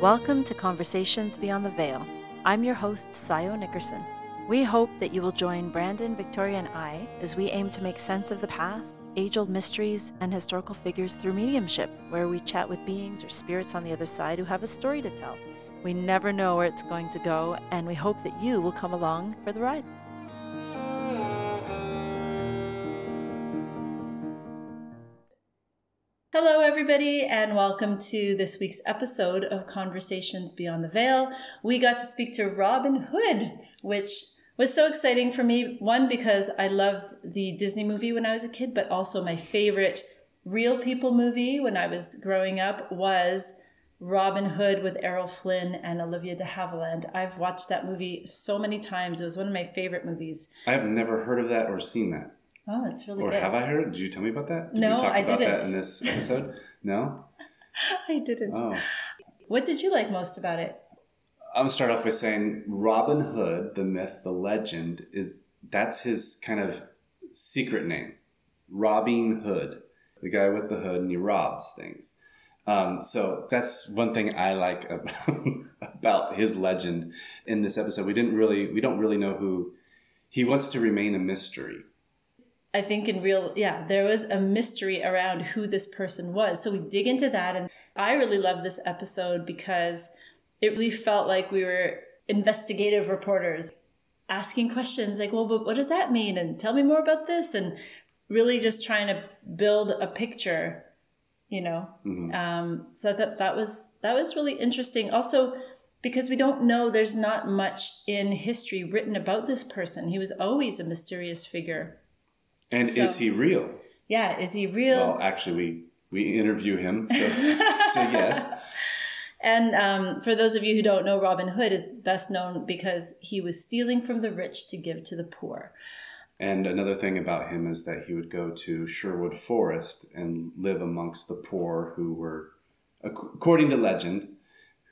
Welcome to Conversations Beyond the Veil. I'm your host, Sayo Nickerson. We hope that you will join Brandon, Victoria, and I as we aim to make sense of the past, age old mysteries, and historical figures through mediumship, where we chat with beings or spirits on the other side who have a story to tell. We never know where it's going to go, and we hope that you will come along for the ride. Everybody, and welcome to this week's episode of Conversations Beyond the Veil. We got to speak to Robin Hood, which was so exciting for me. One, because I loved the Disney movie when I was a kid, but also my favorite real people movie when I was growing up was Robin Hood with Errol Flynn and Olivia de Havilland. I've watched that movie so many times. It was one of my favorite movies. I've never heard of that or seen that. Oh, it's really or good. have I heard? Did you tell me about that? Did No, we talk I about didn't. that in this episode? no? I didn't. Oh. What did you like most about it? I'm gonna start off by saying Robin Hood, the myth, the legend, is that's his kind of secret name. Robin Hood. The guy with the hood and he robs things. Um, so that's one thing I like about, about his legend in this episode. We didn't really we don't really know who he wants to remain a mystery. I think in real, yeah, there was a mystery around who this person was. So we dig into that. And I really love this episode because it really felt like we were investigative reporters asking questions like, well, but what does that mean? And tell me more about this. And really just trying to build a picture, you know? Mhm. Um, so that, that was, that was really interesting. Also, because we don't know, there's not much in history written about this person. He was always a mysterious figure. And So- is he real? Yeah, is he real? Well, actually, we we interview him, so so yes. And um, for those of you who don't know, Robin Hood is best known because he was stealing from the rich to give to the poor. And another thing about him is that he would go to Sherwood Forest and live amongst the poor who were, according to legend,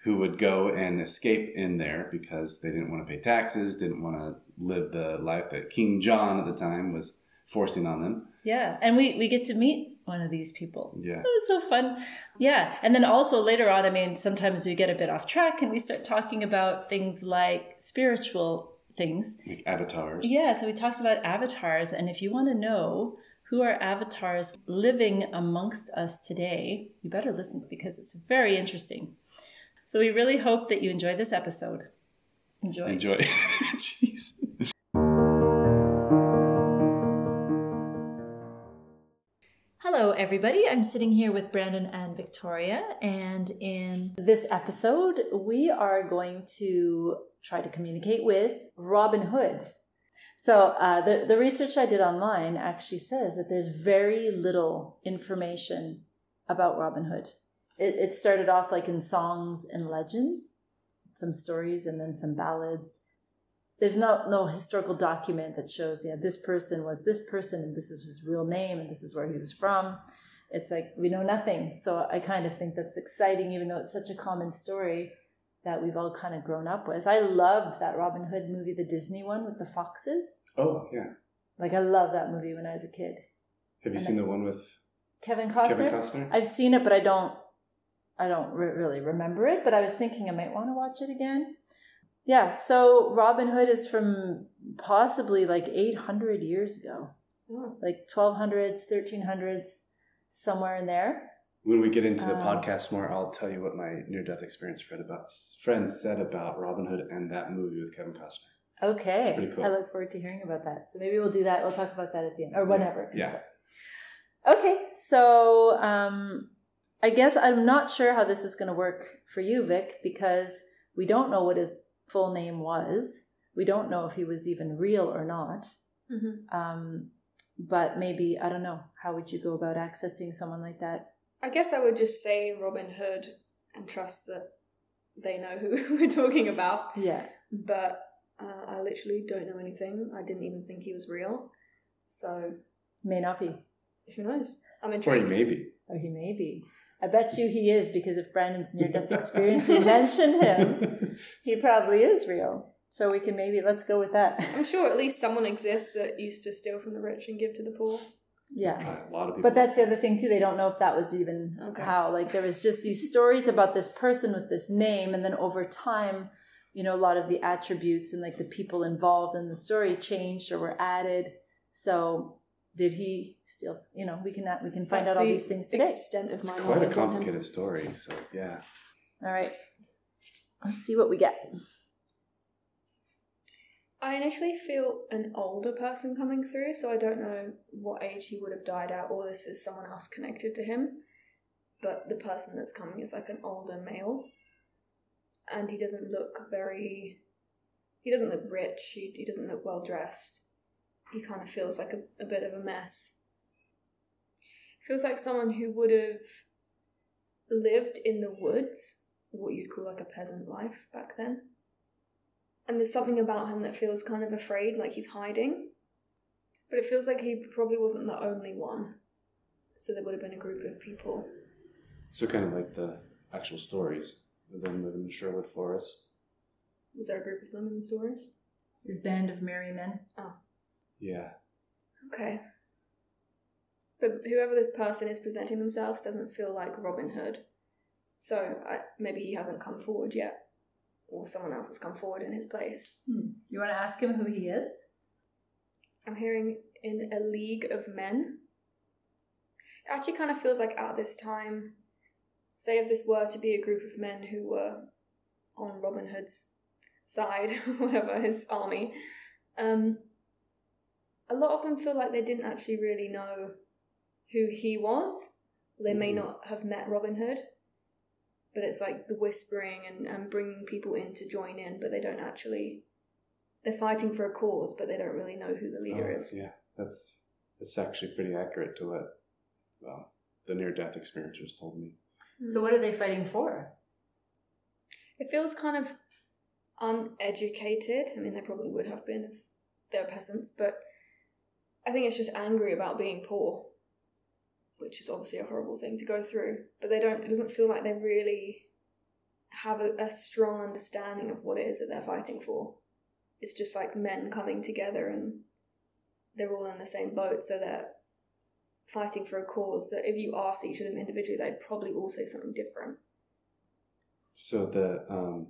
who would go and escape in there because they didn't want to pay taxes, didn't want to live the life that King John at the time was forcing on them. Yeah, and we, we get to meet one of these people. Yeah. It was so fun. Yeah, and then also later on, I mean, sometimes we get a bit off track and we start talking about things like spiritual things. Like avatars. Yeah, so we talked about avatars, and if you want to know who are avatars living amongst us today, you better listen because it's very interesting. So we really hope that you enjoy this episode. Enjoy. Enjoy. Jeez. Hello, everybody. I'm sitting here with Brandon and Victoria, and in this episode, we are going to try to communicate with Robin Hood. So, uh, the, the research I did online actually says that there's very little information about Robin Hood. It, it started off like in songs and legends, some stories, and then some ballads. There's no no historical document that shows yeah this person was this person and this is his real name and this is where he was from. It's like we know nothing. So I kind of think that's exciting, even though it's such a common story that we've all kind of grown up with. I loved that Robin Hood movie, the Disney one with the foxes. Oh yeah. Like I loved that movie when I was a kid. Have you And seen the one with Kevin Costner. Kevin Costner? I've seen it, but I don't. I don't re- really remember it. But I was thinking I might want to watch it again. Yeah. So Robin Hood is from possibly like 800 years ago, like 1200s, 1300s, somewhere in there. When we get into the Um, podcast more, I'll tell you what my near-death experience friend about friends said about Robin Hood and that movie with Kevin Costner. Okay. It's pretty cool. I look forward to hearing about that. So maybe we'll do that. We'll talk about that at the end or whenever. it comes Yeah. up. Okay. So um, I guess I'm not sure how this is going to work for you, Vic, because we don't know what his full name was. We don't know if he was even real or not. Mm-hmm. Um, but maybe, I don't know. How would you go about accessing someone like that? I guess I would just say Robin Hood and trust that they know who we're talking about. Yeah. But uh, I literally don't know anything. I didn't even think he was real. So May not be. who knows? I'm intrigued. Or intrigued. maybe. Or he may be. I bet you he is because of Brandon's near death experience, we mentioned him. He probably is real. So we can maybe let's go with that. I'm sure at least someone exists that used to steal from the rich and give to the poor. Yeah. A lot of people. But that's the other thing too. They don't know if that was even Okay. how. Like there was just these stories about this person with this name, and then over time, you know, a lot of the attributes and like the people involved in the story changed or were added. So did he still? You know, we can we can find That's out all the these things today. Extent of It's my quite a knowledge on him. complicated story. So yeah. All right. Let's see what we get. I initially feel an older person coming through, so I don't know what age he would have died at, or this is someone else connected to him. But the person that's coming is like an older male, and he doesn't look very. He doesn't look rich. He, he doesn't look well dressed. He kind of feels like a, a bit of a mess. Feels like someone who would have lived in the woods, what you'd call like a peasant life back then. And there's something about him that feels kind of afraid, like he's hiding. But it feels like he probably wasn't the only one. So there would have been a group of people. So kind of like the actual stories of them living in Sherwood Forest. Was there a group of them in the stories? His band of merry men. Ah. Yeah. Okay. But whoever this person is presenting themselves doesn't feel like Robin Hood. So I, maybe he hasn't come forward yet. Or someone else has come forward in his place. Hmm. You want to ask him who he is? I'm hearing in a league of men. It actually kind of feels like at this time, say if this were to be a group of men who were on Robin Hood's side, whatever, his army, um, a lot of them feel like they didn't actually really know who he was. They may Mhm. not have met Robin Hood, but it's like the whispering and, and bringing people in to join in, but they don't actually. They're fighting for a cause, but they don't really know who the leader Oh, is. Yeah. That's that's actually pretty accurate to what well the near death experiencers told me. So what are they fighting for? It feels kind of uneducated. I mean, they probably would have been if they were peasants, but I think it's just angry about being poor, which is obviously a horrible thing to go through. But they don't. It doesn't feel like they really have a, a strong understanding of what it is that they're fighting for. It's just like men coming together and they're all in the same boat, so they're fighting for a cause that if you asked each of them individually, they'd probably all say something different. So the um,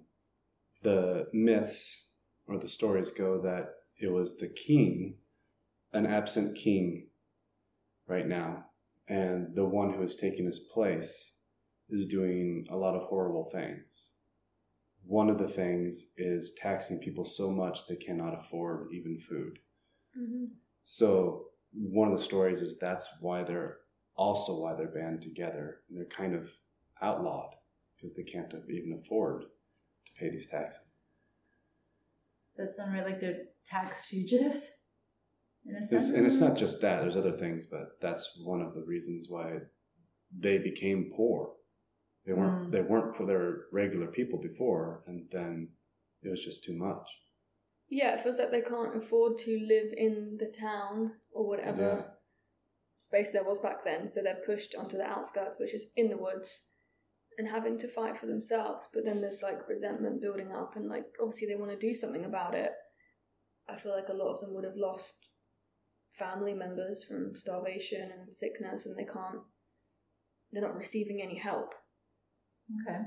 the myths or the stories go that it was the king, an absent king, right now, and the one who has taken his place is doing a lot of horrible things. One of the things is taxing people so much they cannot afford even food. Mm-hmm. So one of the stories is that's why they're also why they're band together. They're kind of outlawed because they can't even afford to pay these taxes. Does that sound right? Like they're tax fugitives? In It's, and it's not just that. There's other things, but that's one of the reasons why they became poor. They weren't. Mm. They weren't for their regular people before, and then it was just too much. Yeah, it feels like they can't afford to live in the town or whatever Yeah. space there was back then, so they're pushed onto the outskirts, which is in the woods, and having to fight for themselves. But then there's like resentment building up, and like obviously they want to do something about it. I feel like a lot of them would have lost family members from starvation and sickness, and they can't. They're not receiving any help. Okay.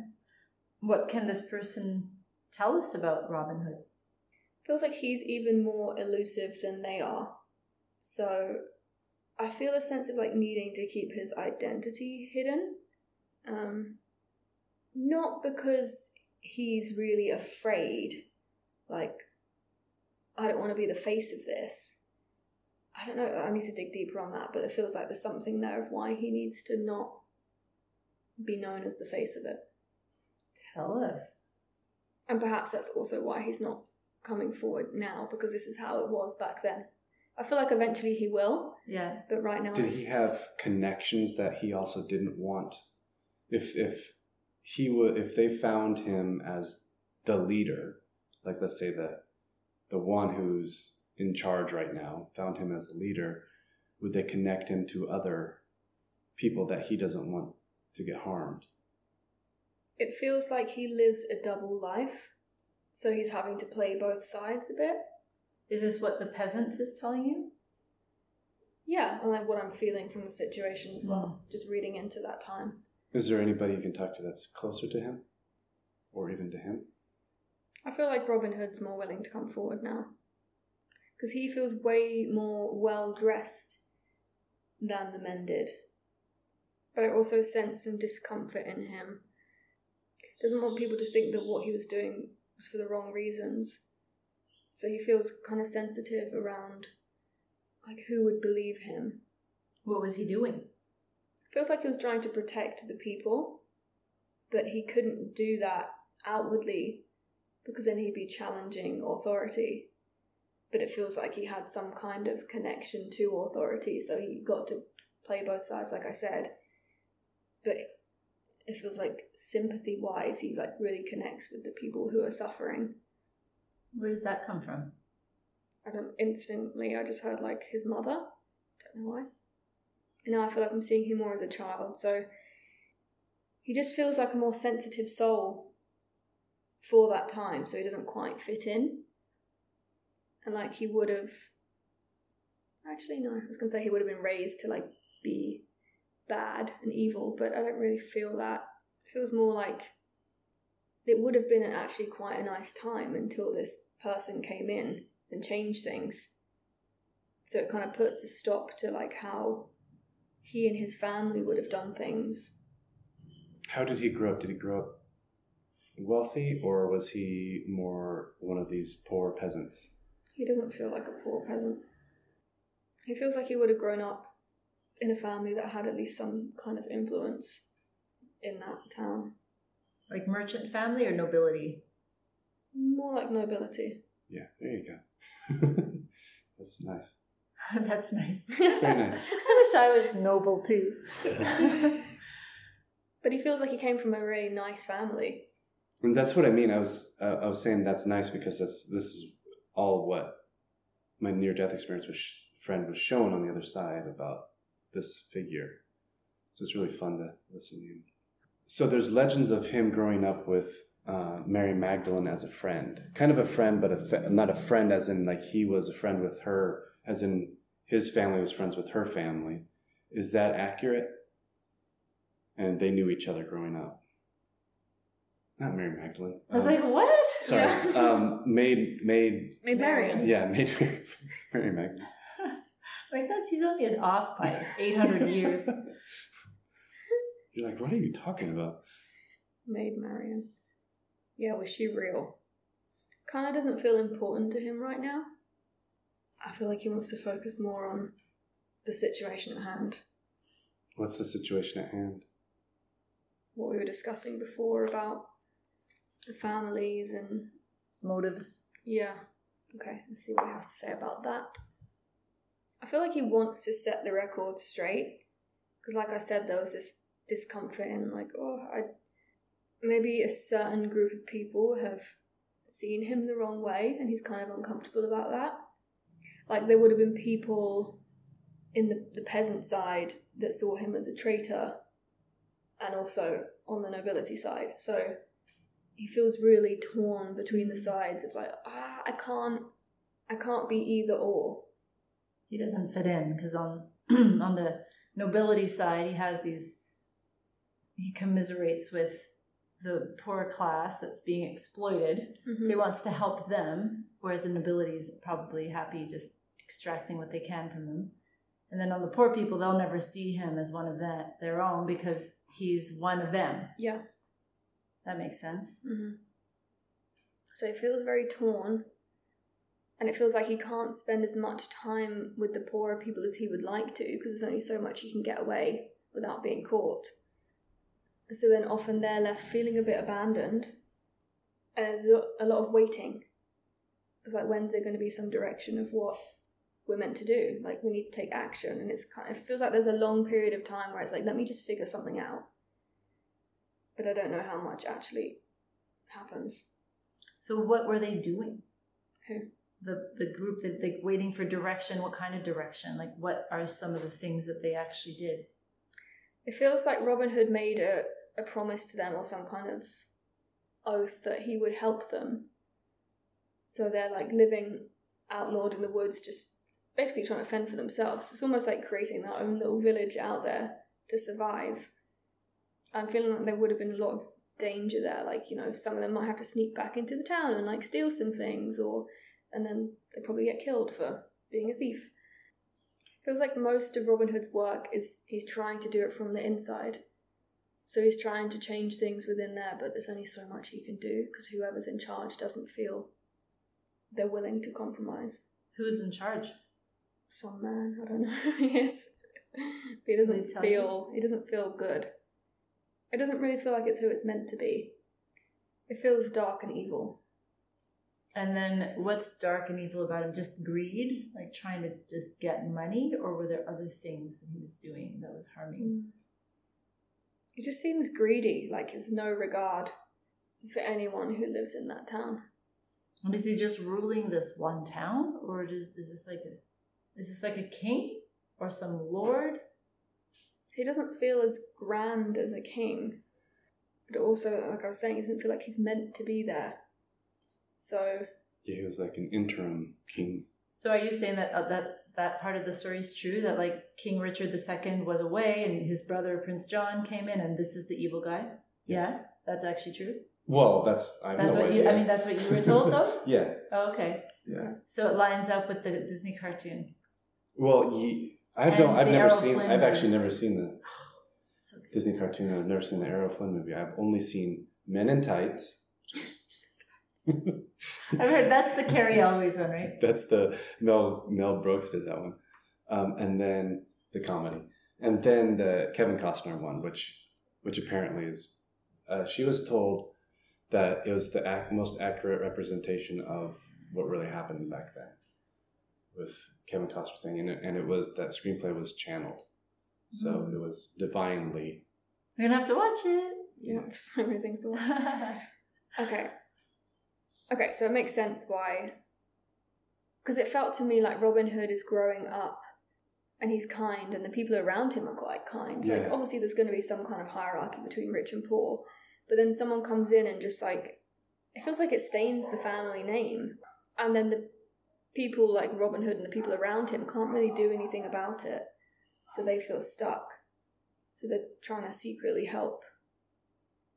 What can this person tell us about Robin Hood? feels like he's even more elusive than they are. So I feel a sense of like needing to keep his identity hidden. Um, not because he's really afraid, like, I don't want to be the face of this. I don't know, I need to dig deeper on that, but it feels like there's something there of why he needs to not be known as the face of it. Tell us. And perhaps that's also why he's not coming forward now because this is how it was back then. I feel like eventually he will, Yeah. but right now. Did he just- have connections that he also didn't want? If if he would, if they found him as the leader, like let's say the the one who's in charge right now, found him as a leader, would they connect him to other people that he doesn't want to get harmed? It feels like he lives a double life, so he's having to play both sides a bit. Is this what the peasant is telling you? Yeah, and like what I'm feeling from the situation as well. Mm. Just reading into that time. Is there anybody you can talk to that's closer to him? Or even to him? I feel like Robin Hood's more willing to come forward now. Because he feels way more well dressed than the men did. But I also sense some discomfort in him. Doesn't want people to think that what he was doing was for the wrong reasons. So he feels kind of sensitive around like who would believe him. What was he doing? Feels like he was trying to protect the people, but he couldn't do that outwardly because then he'd be challenging authority. But it feels like he had some kind of connection to authority, so he got to play both sides, like I said. But it feels like sympathy wise, he like really connects with the people who are suffering. Where does that come from? I don't instantly I just heard like his mother. Don't know why. And now I feel like I'm seeing him more as a child, so he just feels like a more sensitive soul for that time, so he doesn't quite fit in. And like he would have actually no, I was gonna say he would have been raised to like be bad and evil, but I don't really feel that. It feels more like it would have been actually quite a nice time until this person came in and changed things. So it kind of puts a stop to like how he and his family would have done things. How did he grow up? Did he grow up wealthy or was he more one of these poor peasants? He doesn't feel like a poor peasant. He feels like he would have grown up in a family that had at least some kind of influence in that town. Like merchant family or nobility? More like nobility. Yeah, there you go. That's nice. That's nice. Very nice. I wish I was noble too. But he feels like he came from a really nice family. And that's what I mean. I was uh, I was saying that's nice because that's this is all what my near death experience with sh- friend was shown on the other side about this figure. So it's really fun to listen to. So there's legends of him growing up with uh, Mary Magdalene as a friend, kind of a friend, but a fa- not a friend as in like he was a friend with her, as in his family was friends with her family. Is that accurate? And they knew each other growing up. Not Mary Magdalene. I was Um, like, what? sorry, Yeah. um, maid, maid, Maid Marian. yeah, maid, Mary Magdalene. Like that's he's only an off by eight hundred years. You're like, what are you talking about? Maid Marian. Yeah, was she real? Kind of doesn't feel important to him right now. I feel like he wants to focus more on the situation at hand. What's the situation at hand? What we were discussing before about the families and His motives. yeah. Okay, let's see what he has to say about that. I feel like he wants to set the record straight because, like I said, there was this discomfort in like, oh, I maybe a certain group of people have seen him the wrong way, and he's kind of uncomfortable about that. Like there would have been people in the, the peasant side that saw him as a traitor, and also on the nobility side. So he feels really torn between the sides of like, ah, I can't, I can't be either or. He doesn't fit in because on on the nobility side, he has these. He commiserates with the poor class that's being exploited, so he wants to help them. Whereas the nobility is probably happy just extracting what they can from them. And then on the poor people, they'll never see him as one of the, their own because he's one of them. Yeah. That makes sense. hmm So he feels very torn, and it feels like he can't spend as much time with the poorer people as he would like to because there's only so much he can get away without being caught. So then often they're left feeling a bit abandoned, and there's a- lot of waiting. Of like, when's there going to be some direction of what we're meant to do? Like, we need to take action, and it's kind of it feels like there's a long period of time where it's like, let me just figure something out. But I don't know how much actually happens. So what were they doing? Who? The the group that like waiting for direction. What kind of direction? Like what are some of the things that they actually did? It feels like Robin Hood made a, a promise to them or some kind of oath that he would help them. So they're like living outlawed in the woods, just basically trying to fend for themselves. It's almost like creating their own little village out there to survive. I'm feeling like there would have been a lot of danger there. Like, you know, some of them might have to sneak back into the town and like steal some things or and then they probably get killed for being a thief. Feels like most of Robin Hood's work is he's trying to do it from the inside. So he's trying to change things within there, but there's only so much he can do because whoever's in charge doesn't feel they're willing to compromise. Who's in charge? Some man, I don't know. yes, but he doesn't feel. He doesn't feel good. It doesn't really feel like it's who it's meant to be. It feels dark and evil. And then what's dark and evil about him? Just greed, like trying to just get money, or were there other things that he was doing that was harming? Mm. He just seems greedy, like has no regard for anyone who lives in that town. And is he just ruling this one town, or is is this like a is this like a king or some lord? He doesn't feel as grand as a king, but also, like I was saying, he doesn't feel like he's meant to be there. So Yeah, he was like an interim king. So are you saying that uh, that that part of the story is true? That like King Richard II was away and his brother Prince John came in, and this is the evil guy? Yeah, that's actually true. Well, that's I That's no what you. I mean, that's what you were told, though. yeah, Oh, okay, yeah. so it lines up with the Disney cartoon. Well, ye, I And don't. I've the never Errol seen. Flynn I've movie. actually never seen the So good. Disney cartoon. I've never seen the Errol Flynn movie. I've only seen Men in Tights. I've heard that's the Carrie Elways one, right? That's the Mel Mel Brooks did that one, um, and then the comedy, and then the Kevin Costner one, which which apparently is. Uh, she was told that it was the ac- most accurate representation of what really happened back then, with Kevin Costner thing, and it, and it was that screenplay was channeled, so Mm. it was divinely. We're gonna have to watch it. yeah, so many things to watch. Okay. Okay, so it makes sense why. Because it felt to me like Robin Hood is growing up and he's kind, and the people around him are quite kind. Like, obviously, there's going to be some kind of hierarchy between rich and poor, but then someone comes in and just like, it feels like it stains the family name. And then the people like Robin Hood and the people around him can't really do anything about it. So they feel stuck. So they're trying to secretly help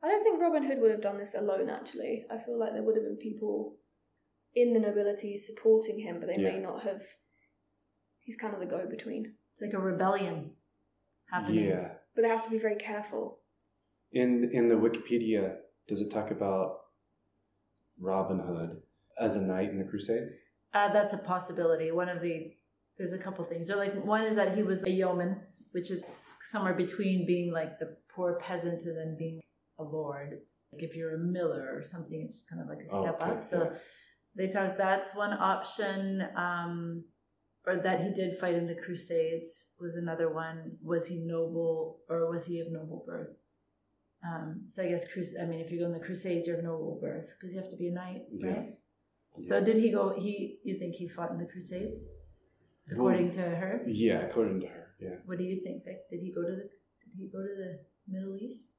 I don't think Robin Hood would have done this alone, actually. I feel like there would have been people in the nobility supporting him, but they may not have. He's kind of the go between. It's like a rebellion happening. Yeah. But they have to be very careful. In in the Wikipedia, does it talk about Robin Hood as a knight in the Crusades? Uh, that's a possibility. One of the there's a couple things. So like one is that he was a yeoman, which is somewhere between being like the poor peasant and then being a lord. It's like if you're a miller or something, it's just kind of like a step Okay, up. So yeah. they talk that's one option. Um, or that he did fight in the Crusades was another one. Was he noble or was he of noble birth? Um, so I guess crus- I mean, if you go in the Crusades, you're of noble birth because you have to be a knight, Yeah. Right? So did he go? He you think he fought in the Crusades, according to her? Yeah, according to her. Yeah. What do you think, Vic? Did he go to the Did he go to the Middle East?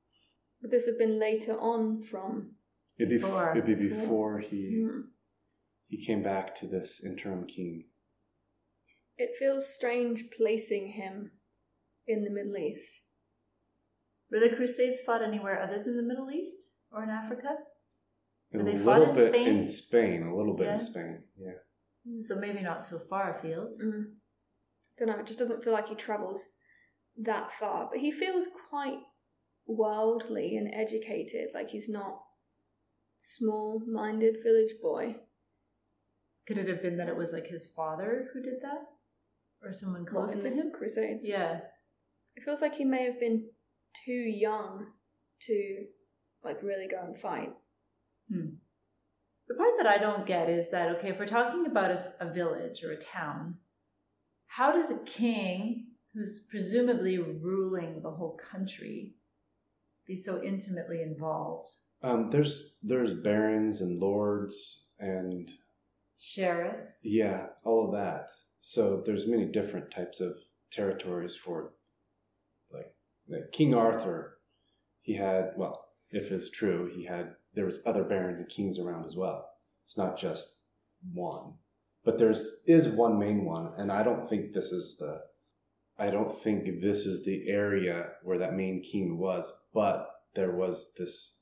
But this would have been later on from. It'd be Before. it'd be before he Hmm. he came back to this interim king. It feels strange placing him in the Middle East. Were the Crusades fought anywhere other than the Middle East or in Africa? A they fought little in bit Spain? in Spain, a little bit Yeah. in Spain. Yeah. So maybe not so far afield. Mm. Don't know. It just doesn't feel like he travels that far, but he feels quite worldly and educated. Like he's not small-minded village boy. Could it have been that it was like his father who did that, or someone What, close in to him? Crusades. Yeah. It feels like he may have been too young to like really go and fight. The part that I don't get is that okay, if we're talking about a village or a town, how does a king who's presumably ruling the whole country be so intimately involved? Um, there's there's barons and lords and Sheriffs. yeah, all of that. So there's many different types of territories for like, like King Arthur. He had well, if it's true, he had there was other barons and kings around as well. It's not just one. but there's is one main one, and I don't think this is the. I don't think this is the area where that main king was, but there was this.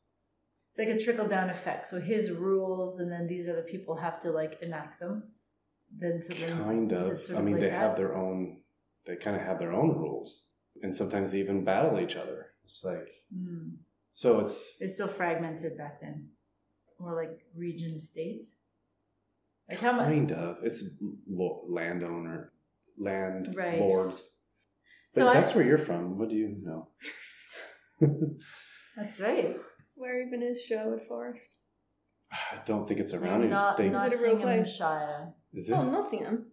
It's like a trickle down effect. So his rules, and then these other people have to like enact them. Then so then Kind of. I mean, like they that? have their own. They kind of have their own rules, and sometimes they even battle each other. It's like Hmm. So. It's It's still fragmented back then, more like region states. Like how much? kind of. It's lo- landowner, land Right. lords. But So I- that's where you're from. What do you know? That's right. Where even is Sherwood Forest? I don't think it's around here. Not They- not Is it a real place? Shire. is oh, it? Oh, Nottingham.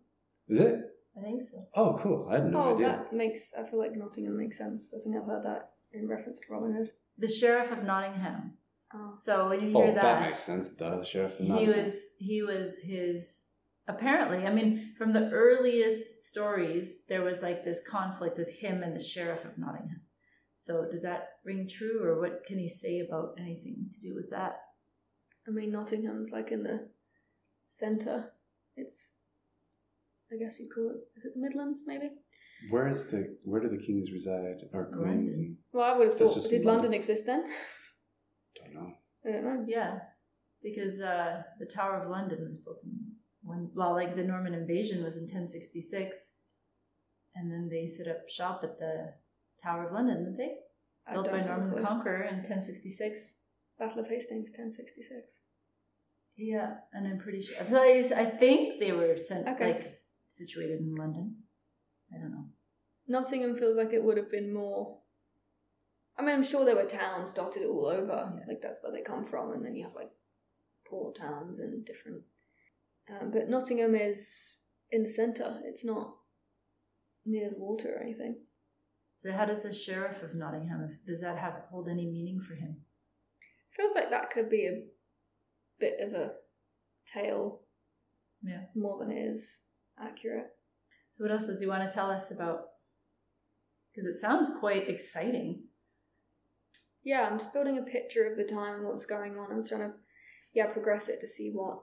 Is it? I think so. Oh, cool. I had no oh, idea. that makes. I feel like Nottingham makes sense. I think I've heard that in reference to Robin Hood. The sheriff of Nottingham. Oh. So when you Oh, hear that, that, makes sense. Duh, sheriff. of he was he was his apparently i mean from the earliest stories there was like this conflict with him and the sheriff of nottingham so does that ring true or what can he say about anything to do with that I mean, Nottingham's like in the centre. It's. I guess you'd call it. Is it the Midlands, maybe? Where is the? Where do the kings reside or queens? London. Well, I would have That's thought. just Did London London. exist then? Don't know. I don't know. yeah because uh the tower of london was built in one well like the norman invasion was in 1066 and then they set up shop at the tower of london didn't they I built by norman the conqueror in 1066 Battle of Hastings, 1066. Yeah, and I'm pretty sure. I, I think they were sent Okay. like situated in London. I don't know. Nottingham feels like it would have been more. I mean, I'm sure there were towns dotted all over. Yeah. Like that's where they come from, and then you have like poor towns and different. Um, but Nottingham is in the centre. It's not near the water or anything. So how does the sheriff of Nottingham does that have hold any meaning for him? Feels like that could be a bit of a tale Yeah. more than it is accurate. So what else does he want to tell us about? Because it sounds quite exciting. Yeah, I'm just building a picture of the time and what's going on. I'm trying to, yeah, progress it to see what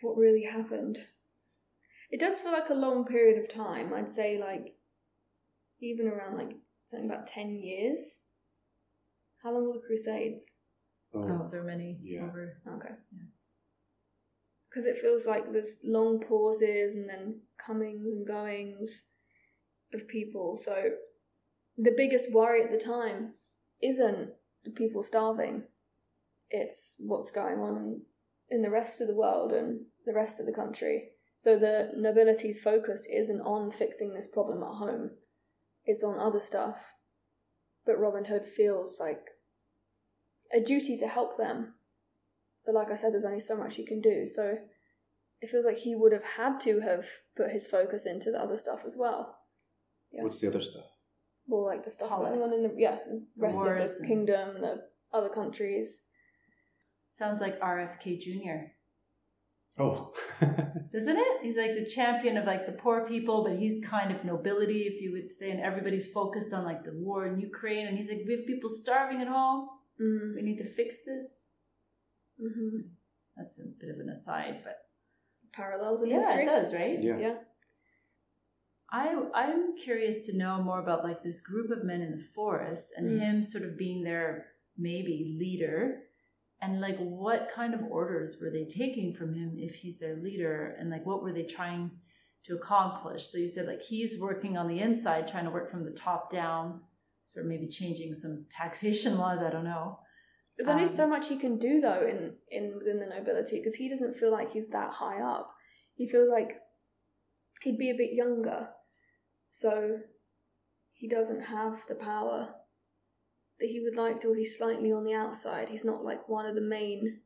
what really happened. It does feel like a long period of time. I'd say like even around like something about ten years. How long were the Crusades? Oh, Oh, there are many Yeah. over. Okay. Yeah. Because it feels like there's long pauses and then comings and goings of people. So the biggest worry at the time isn't the people starving, it's what's going on in, the rest of the world and the rest of the country. So the nobility's focus isn't on fixing this problem at home, it's on other stuff. But Robin Hood feels like a duty to help them but like I said, there's only so much he can do. So it feels like he would have had to have put his focus into the other stuff as well. yeah. what's the other stuff? Well, like the stuff going on in the yeah the rest of the and- kingdom, the other countries. Sounds like RFK Jr. Oh, Doesn't it? He's like the champion of like the poor people, but he's kind of nobility, if you would say, and everybody's focused on like the war in Ukraine, and he's like, we have people starving at home. Mm. We need to fix this. Hmm That's a bit of an aside, but Parallels in yeah, history. it does, right? yeah. Yeah. I I'm curious to know more about like this group of men in the forest and Mm. him sort of being their maybe leader and like what kind of orders were they taking from him if he's their leader and like what were they trying to accomplish so you said like he's working on the inside trying to work from the top down sort of maybe changing some taxation laws i don't know There's only Um, so much he can do though in in within the nobility because he doesn't feel like he's that high up. He feels like he'd be a bit younger, so he doesn't have the power that he would like to. Or he's slightly on the outside. He's not like one of the main.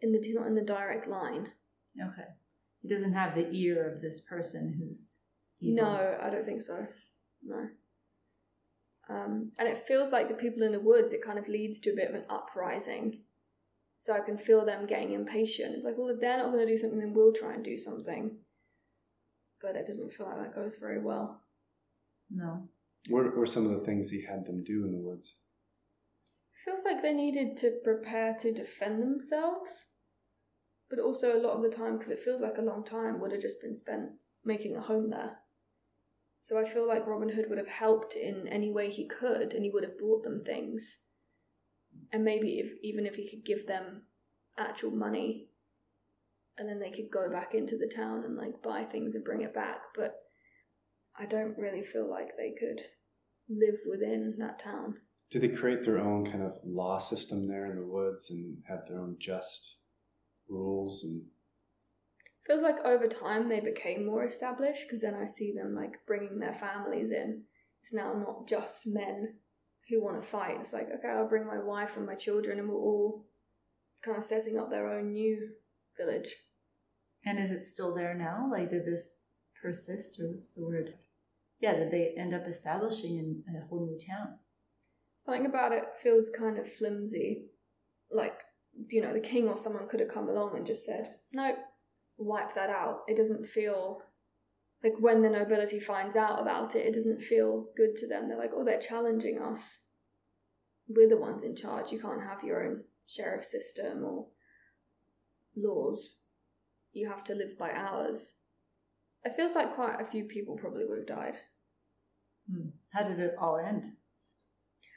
In the he's not in the direct line. okay he doesn't have the ear of this person who's evil. No, I don't think so. No. Um, and it feels like the people in the woods, it kind of leads to a bit of an uprising. So I can feel them getting impatient. Like, well, if they're not going to do something, then we'll try and do something. But it doesn't feel like that goes very well. no What were some of the things he had them do in the woods? It feels like they needed to prepare to defend themselves. but also a lot of the time, because it feels like a long time, would have just been spent making a home there. So I feel like Robin Hood would have helped in any way he could, and he would have brought them things. And maybe if even if he could give them actual money, and then they could go back into the town and like buy things and bring it back. But I don't really feel like they could live within that town. Do they create their own kind of law system there in the woods and have their own just rules and Feels like over time they became more established because then I see them like bringing their families in. It's now not just men who want to fight. It's like, okay, I'll bring my wife and my children and we're all kind of setting up their own new village. And is it still there now? Like, did this persist, or what's the word? Yeah, did they end up establishing in a whole new town? Something about it feels kind of flimsy. Like, you know, the king or someone could have come along and just said, nope, wipe that out. It doesn't feel like when the nobility finds out about it, it doesn't feel good to them. They're like, oh, they're challenging us. We're the ones in charge. You can't have your own sheriff system or laws. You have to live by ours. It feels like quite a few people probably would have died. Hmm. How did it all end?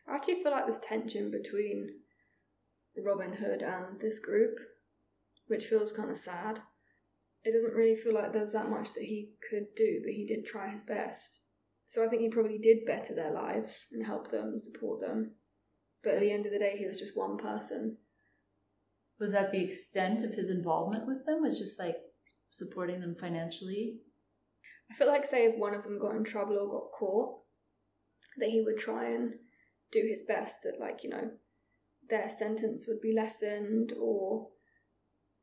I actually feel like there's tension between Robin Hood and this group, which feels kind of sad. It doesn't really feel like there was that much that he could do, but he did try his best. So I think he probably did better their lives and help them and support them. But at the end of the day, he was just one person. Was that the extent of his involvement with them? Was just like supporting them financially? I feel like, say, if one of them got in trouble or got caught, that he would try and do his best that, like, you know, their sentence would be lessened or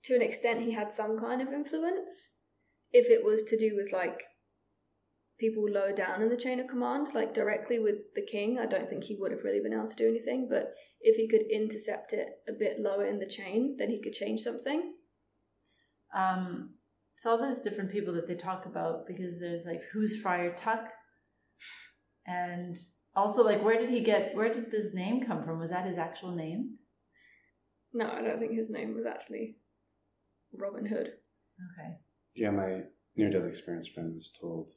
to an extent he had some kind of influence. If it was to do with like people lower down in the chain of command, like directly with the king, I don't think he would have really been able to do anything. But if he could intercept it a bit lower in the chain, then he could change something. Um, so all those different people that they talk about because there's like who's Friar Tuck, and also like where did he get where did this name come from? Was that his actual name? No, I don't think his name was actually Robin Hood. Okay. Yeah, my near death experience friend was told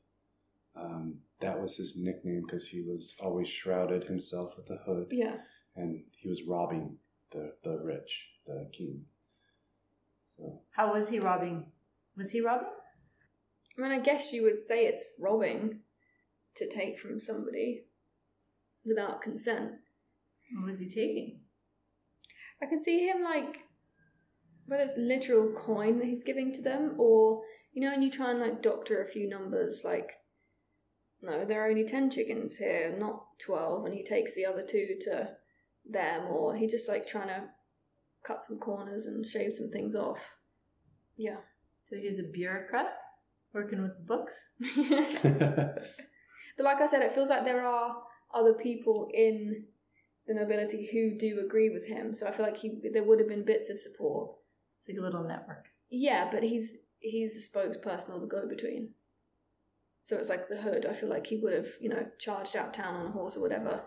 um, that was his nickname because he was always shrouded himself with a hood Yeah. and he was robbing the, the rich, the king. So, How was he robbing? Was he robbing? I mean, I guess you would say it's robbing to take from somebody without consent. What was he taking? I can see him like whether it's literal coin that he's giving to them or you know, and you try and like doctor a few numbers like no, there are only ten chickens here, not twelve, and he takes the other two to them, or he just like trying to cut some corners and shave some things off. Yeah. So he's a bureaucrat working with the books. But like I said, it feels like there are other people in the nobility who do agree with him. So I feel like he there would have been bits of support. It's like a little network. Yeah, but he's he's the spokesperson or the go between. So it's like the hood. I feel like he would have, you know, charged out town on a horse or whatever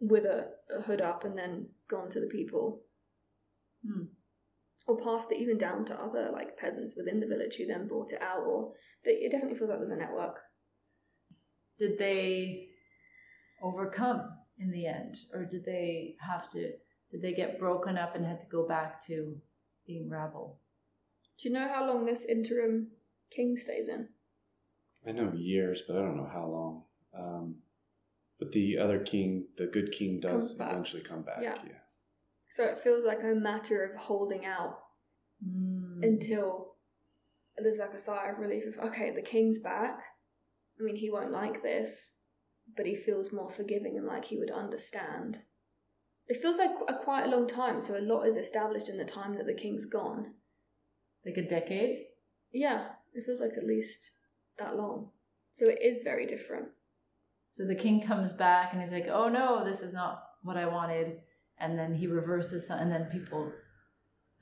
with a, a hood up and then gone to the people. Hmm. Or passed it even down to other like peasants within the village who then brought it out or it definitely feels like there's a network. Did they overcome in the end, or did they have to? Did they get broken up and had to go back to being rabble? Do you know how long this interim king stays in? I know years, but I don't know how long. Um, but the other king, the good king, does Comes back. eventually come back. Yeah. yeah. So it feels like a matter of holding out Mm. until there's like a sigh of relief of okay, the king's back. I mean, he won't like this, but he feels more forgiving and like he would understand. It feels like a quite a long time, so a lot is established in the time that the king's gone. like a decade. Yeah, it feels like at least that long. So it is very different. So the king comes back and he's like, "Oh no, this is not what I wanted," and then he reverses, some, and then people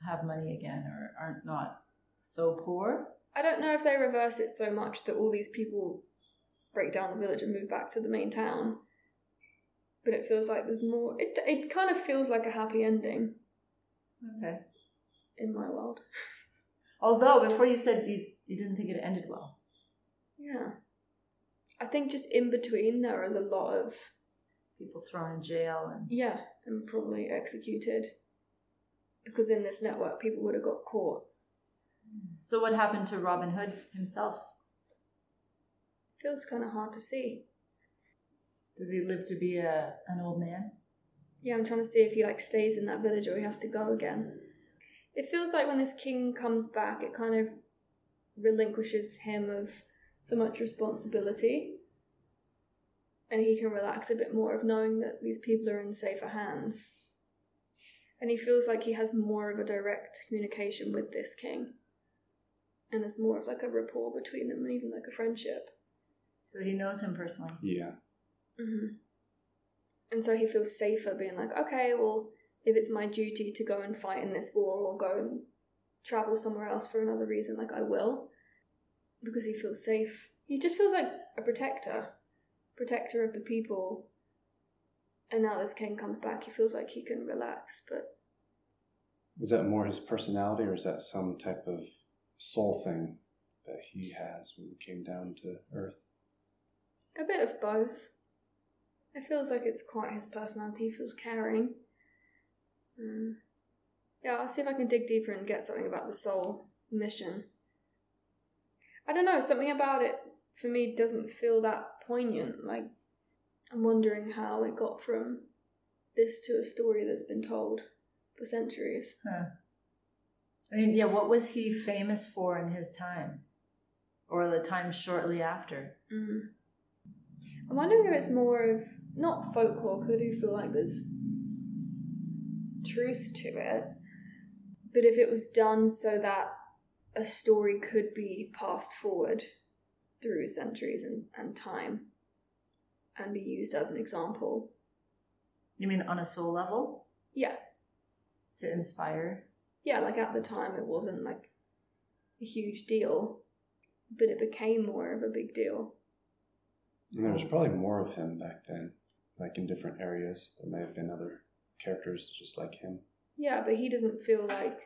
have money again or aren't not so poor. I don't know if they reverse it so much that all these people break down the village and move back to the main town. But it feels like there's more. It, it kind of feels like a happy ending Okay. in my world. Although before you said you, you didn't think it ended well. Yeah. I think just in between there is a lot of People thrown in jail and yeah, and probably executed. Because in this network people would have got caught. Hmm. so what happened to Robin Hood himself? Feels kinda hard to see. Does he live to be a an old man? Yeah, I'm trying to see if he like stays in that village or he has to go again. It feels like when this king comes back, it kind of relinquishes him of so much responsibility. And he can relax a bit more of knowing that these people are in safer hands. And he feels like he has more of a direct communication with this king. And there's more of like a rapport between them and even like a friendship. So he knows him personally. Yeah. Hmm And so he feels safer being like, okay, well, if it's my duty to go and fight in this war or go and travel somewhere else for another reason, like I will, because he feels safe. He just feels like a protector, protector of the people. And now this king comes back, he feels like he can relax, but Is that more his personality, or is that some type of soul thing that he has when he came down to Earth? a bit of both. It feels like it's quite his personality. He feels caring. Um, yeah, I'll see if I can dig deeper and get something about the soul mission. I don't know, something about it for me doesn't feel that poignant. Like, I'm wondering how it got from this to a story that's been told for centuries. Huh. I mean, yeah, what was he famous for in his time? Or the time shortly after? Mm. I'm wondering if it's more of not folklore because I do feel like there's truth to it, but if it was done so that a story could be passed forward through centuries and, and time and be used as an example. You mean on a soul level? Yeah, To inspire? yeah, like at the time it wasn't like a huge deal, but it became more of a big deal. And there was probably more of him back then, like in different areas. There may have been other characters just like him. Yeah, but he doesn't feel like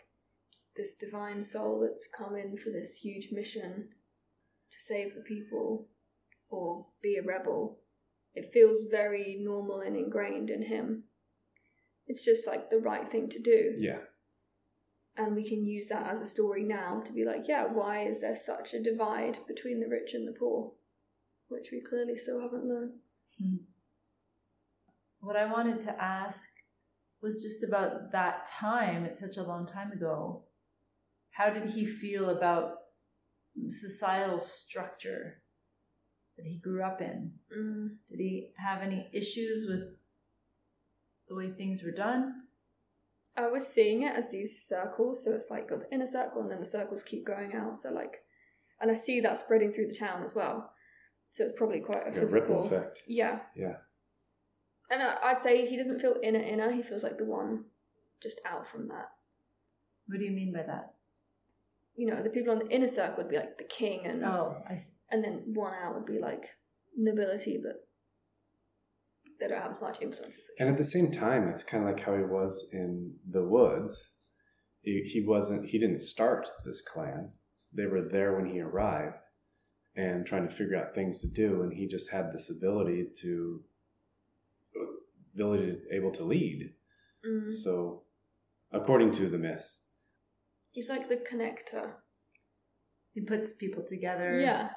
this divine soul that's come in for this huge mission to save the people or be a rebel. It feels very normal and ingrained in him. It's just like the right thing to do. Yeah. And we can use that as a story now to be like, yeah, why is there such a divide between the rich and the poor? Which we clearly still haven't learned. Hmm. What I wanted to ask was just about that time. It's such a long time ago. How did he feel about societal structure that he grew up in? Mm. Did he have any issues with the way things were done? I was seeing it as these circles, so it's like got the inner circle and then the circles keep growing out. So like, and I see that spreading through the town as well. So it's probably quite a A physical ripple effect. Yeah, Yeah. And I- I'd say he doesn't feel inner inner. He feels like the one just out from that. What do you mean by that? You know, the people on the inner circle would be like the king, and Oh, I see. and then one out would be like nobility, but they don't have as much influence as And at the same time, it's kind of like how he was in the woods. He, he wasn't. He didn't start this clan. They were there when he arrived, and trying to figure out things to do. And he just had this ability to, ability to, able to lead. Mm. So, according to the myths, He's like the connector. He puts people together. Yeah.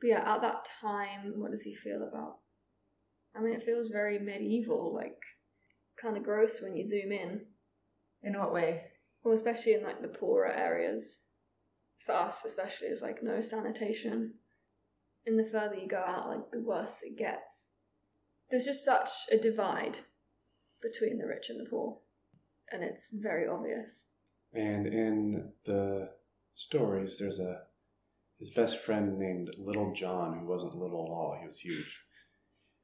But yeah, at that time, what does he feel about? I mean, it feels very medieval, like kind of gross when you zoom in. In what way? Well, especially in like the poorer areas. For us, especially, it's like no sanitation. And the further you go out, like the worse it gets. There's just such a divide between the rich and the poor. And it's very obvious. and in the stories, there's a his best friend named Little John, who wasn't little at all. He was huge.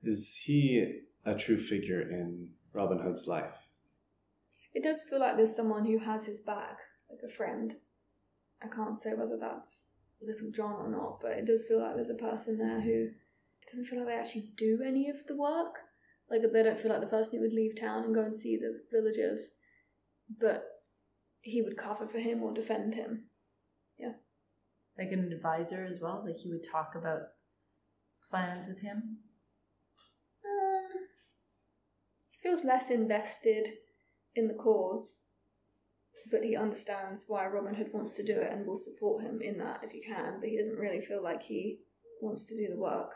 Is he a true figure in Robin Hood's life? It does feel like there's someone who has his back, like a friend. I can't say whether that's Little John or not, but it does feel like there's a person there who doesn't feel like they actually do any of the work. Like they don't feel like the person who would leave town and go and see the villagers, but he would cover for him or defend him. Yeah. Like an advisor as well? Like he would talk about plans with him? Um, he feels less invested in the cause, but he understands why Robin Hood wants to do it and will support him in that if he can, but he doesn't really feel like he wants to do the work.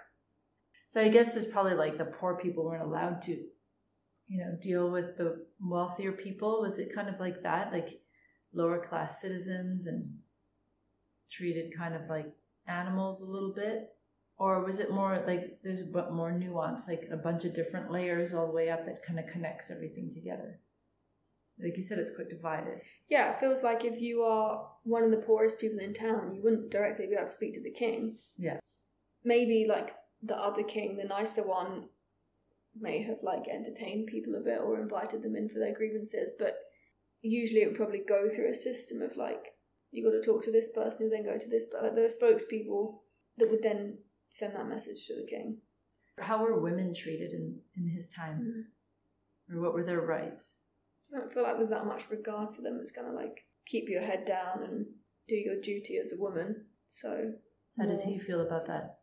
So I guess there's probably like the poor people weren't allowed to, you know, deal with the wealthier people. Was it kind of like that? Like lower class citizens and treated kind of like animals a little bit? Or was it more like there's a bit more nuance, like a bunch of different layers all the way up that kind of connects everything together? Like you said, it's quite divided. Yeah, it feels like if you are one of the poorest people in town, you wouldn't directly be able to speak to the king. Yeah. Maybe like the other king, the nicer one, may have like entertained people a bit or invited them in for their grievances, but usually it would probably go through a system of like you got to talk to this person who then go to this, but like there are spokespeople that would then send that message to the king. How were women treated in, in his time? Hmm. Or what were their rights? I don't feel like there's that much regard for them. It's kind of like keep your head down and do your duty as a woman. So How does he feel about that?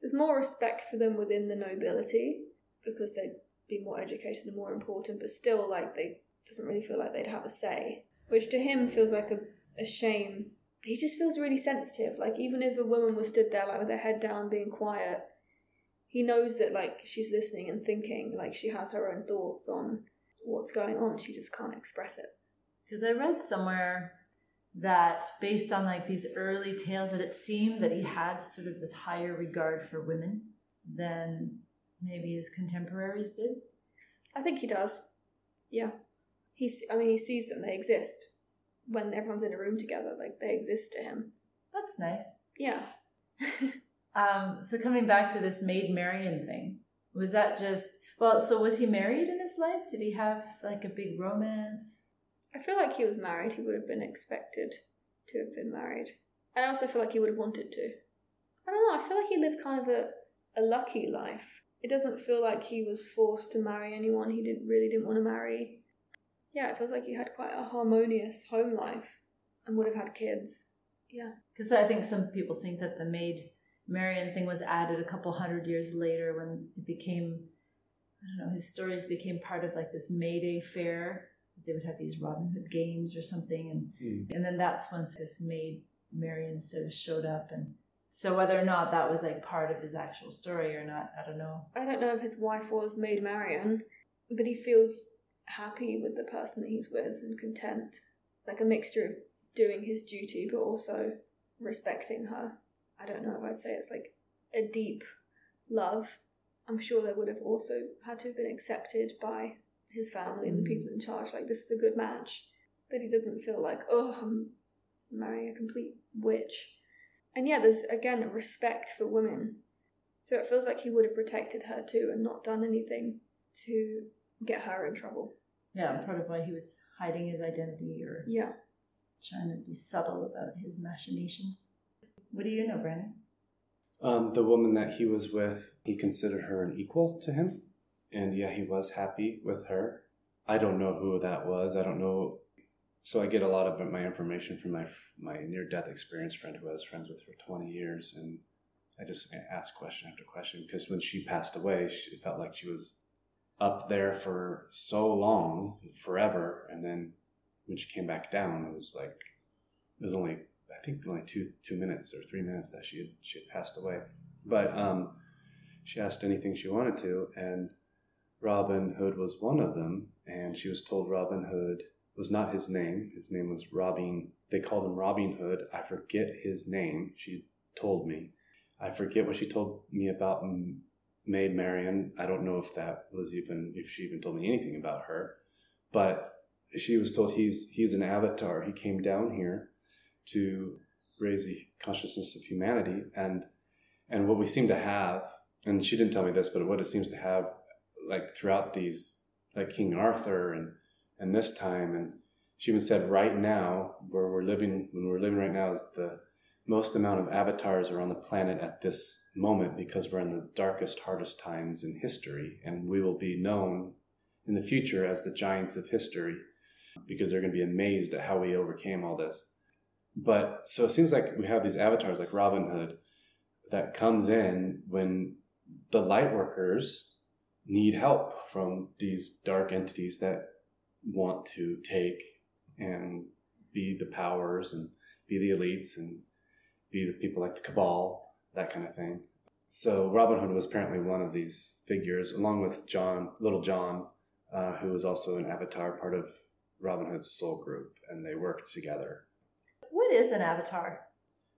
There's more respect for them within the nobility because they'd be more educated and more important, but still, like they doesn't really feel like they'd have a say, which to him feels like a, a shame. He just feels really sensitive. Like even if a woman was stood there like with her head down, being quiet, he knows that like she's listening and thinking. Like she has her own thoughts on what's going on. She just can't express it. Because I read somewhere that based on like these early tales that it seemed that he had sort of this higher regard for women than maybe his contemporaries did. I think he does. Yeah. He's I mean he sees them, they exist. When everyone's in a room together, like they exist to him. That's nice. Yeah. Um, so coming back to this Maid Marian thing, was that just well? So was he married in his life? Did he have like a big romance? I feel like he was married, he would have been expected to have been married. And I also feel like he would have wanted to. I don't know, I feel like he lived kind of a, a lucky life. It doesn't feel like he was forced to marry anyone he didn't really didn't want to marry. Yeah, it feels like he had quite a harmonious home life and would have had kids. Yeah. Because I think some people think that the Maid Marian thing was added a couple hundred years later when it became, I don't know, his stories became part of like this May Day fair. They would have these Robin Hood games or something, and Mm. and then that's when this Maid Marian sort of showed up. And so whether or not that was like part of his actual story or not, I don't know. I don't know if his wife was Maid Marian, but he feels happy with the person that he's with and content. Like a mixture of doing his duty but also respecting her. I don't know if I'd say it's like a deep love. I'm sure they would have also had to have been accepted by his family and the people in charge. Like, this is a good match. But he doesn't feel like, oh, I'm marrying a complete witch. And yeah, there's again a respect for women. So it feels like he would have protected her too and not done anything to get her in trouble. Yeah, part of why he was hiding his identity or Yeah. trying to be subtle about his machinations. What do you know, Brandon? Um, the woman that he was with, he considered her an equal to him. And yeah, he was happy with her. I don't know who that was. I don't know. So I get a lot of my information from my my near death experience friend who I was friends with for 20 years. And I just asked question after question because when she passed away, she felt like she was up there for so long, forever. And then when she came back down, it was like, it was only I think only two two minutes or three minutes that she had she had passed away. But um, she asked anything she wanted to, and Robin Hood was one of them. And she was told Robin Hood was not his name. His name was Robin. They called him Robin Hood. I forget his name. She told me. I forget what she told me about Maid Marian. I don't know if that was even if she even told me anything about her. But she was told he's he's an avatar. He came down here to raise the consciousness of humanity and and what we seem to have and she didn't tell me this but what it seems to have like throughout these like king arthur and and this time and she even said right now where we're living when we're living right now is the most amount of avatars are on the planet at this moment because we're in the darkest hardest times in history and we will be known in the future as the giants of history because they're going to be amazed at how we overcame all this. But so it seems like we have these avatars like Robin Hood that comes in when the light workers need help from these dark entities that want to take and be the powers and be the elites and be the people like the cabal, that kind of thing. So Robin Hood was apparently one of these figures, along with John, Little John, uh, who was also an avatar, part of Robin Hood's soul group, and they worked together. What is an avatar?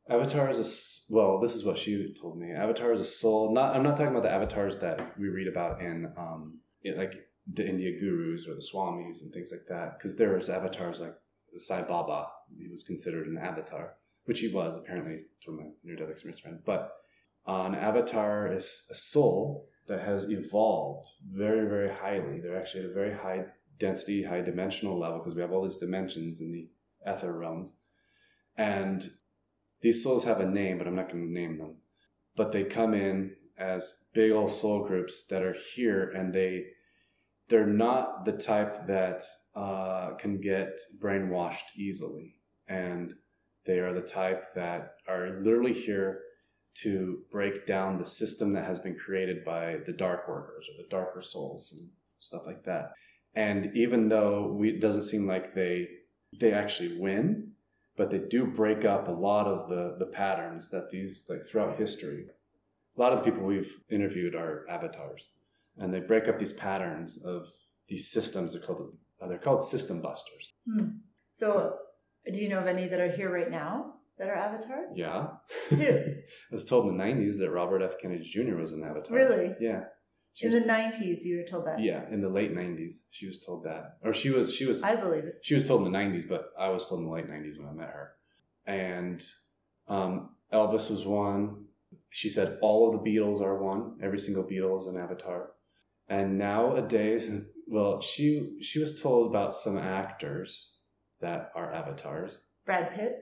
Avatar is a well. This is what she told me. Avatar is a soul. Not. I'm not talking about the avatars that we read about in um, in, like the India gurus or the swamis and things like that. Because there's avatars like Sai Baba. He was considered an avatar, which he was apparently from my near-death experience friend. But uh, an avatar is a soul that has evolved very, very highly. They're actually at a very high density, high dimensional level because we have all these dimensions in the ether realms, and these souls have a name, but I'm not going to name them. But they come in as big old soul groups that are here, and they they're not the type that uh, can get brainwashed easily, and they are the type that are literally here to break down the system that has been created by the dark workers or the darker souls and stuff like that. And even though we, it doesn't seem like they they actually win, but they do break up a lot of the the patterns that these like throughout history. A lot of the people we've interviewed are avatars, and they break up these patterns of these systems. They're called uh, they're called system busters. Hmm. So, do you know of any that are here right now that are avatars? Yeah, Who? I was told in the '90s that Robert F. Kennedy Jr. was an avatar. Really? Yeah. She In was- the nineties, you were told that. yeah, in the late '90s, she was told that, or she was she was I believe it. she was told in the 90s, but I was told in the late 90s when I met her. And um, Elvis was one. She said all of the Beatles are one. Every single Beatle is an avatar. And nowadays, well, she she was told about some actors that are avatars. Brad Pitt.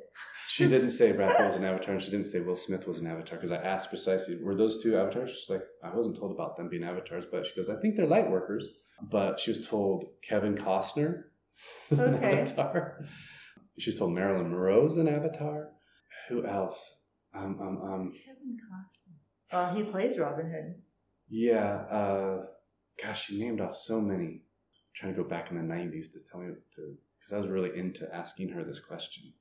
She didn't say Brad Pitt was an avatar, and she didn't say Will Smith was an avatar because I asked precisely, were those two avatars? She's like, I wasn't told about them being avatars, but she goes, I think they're light workers. But she was told Kevin Costner is an avatar. She was told Marilyn Monroe's an avatar. Who else? Um, um, um, Kevin Costner. Well, he plays Robin Hood. yeah. Uh, gosh, she named off so many. I'm trying to go back in the '90s to tell me to because I was really into asking her this question.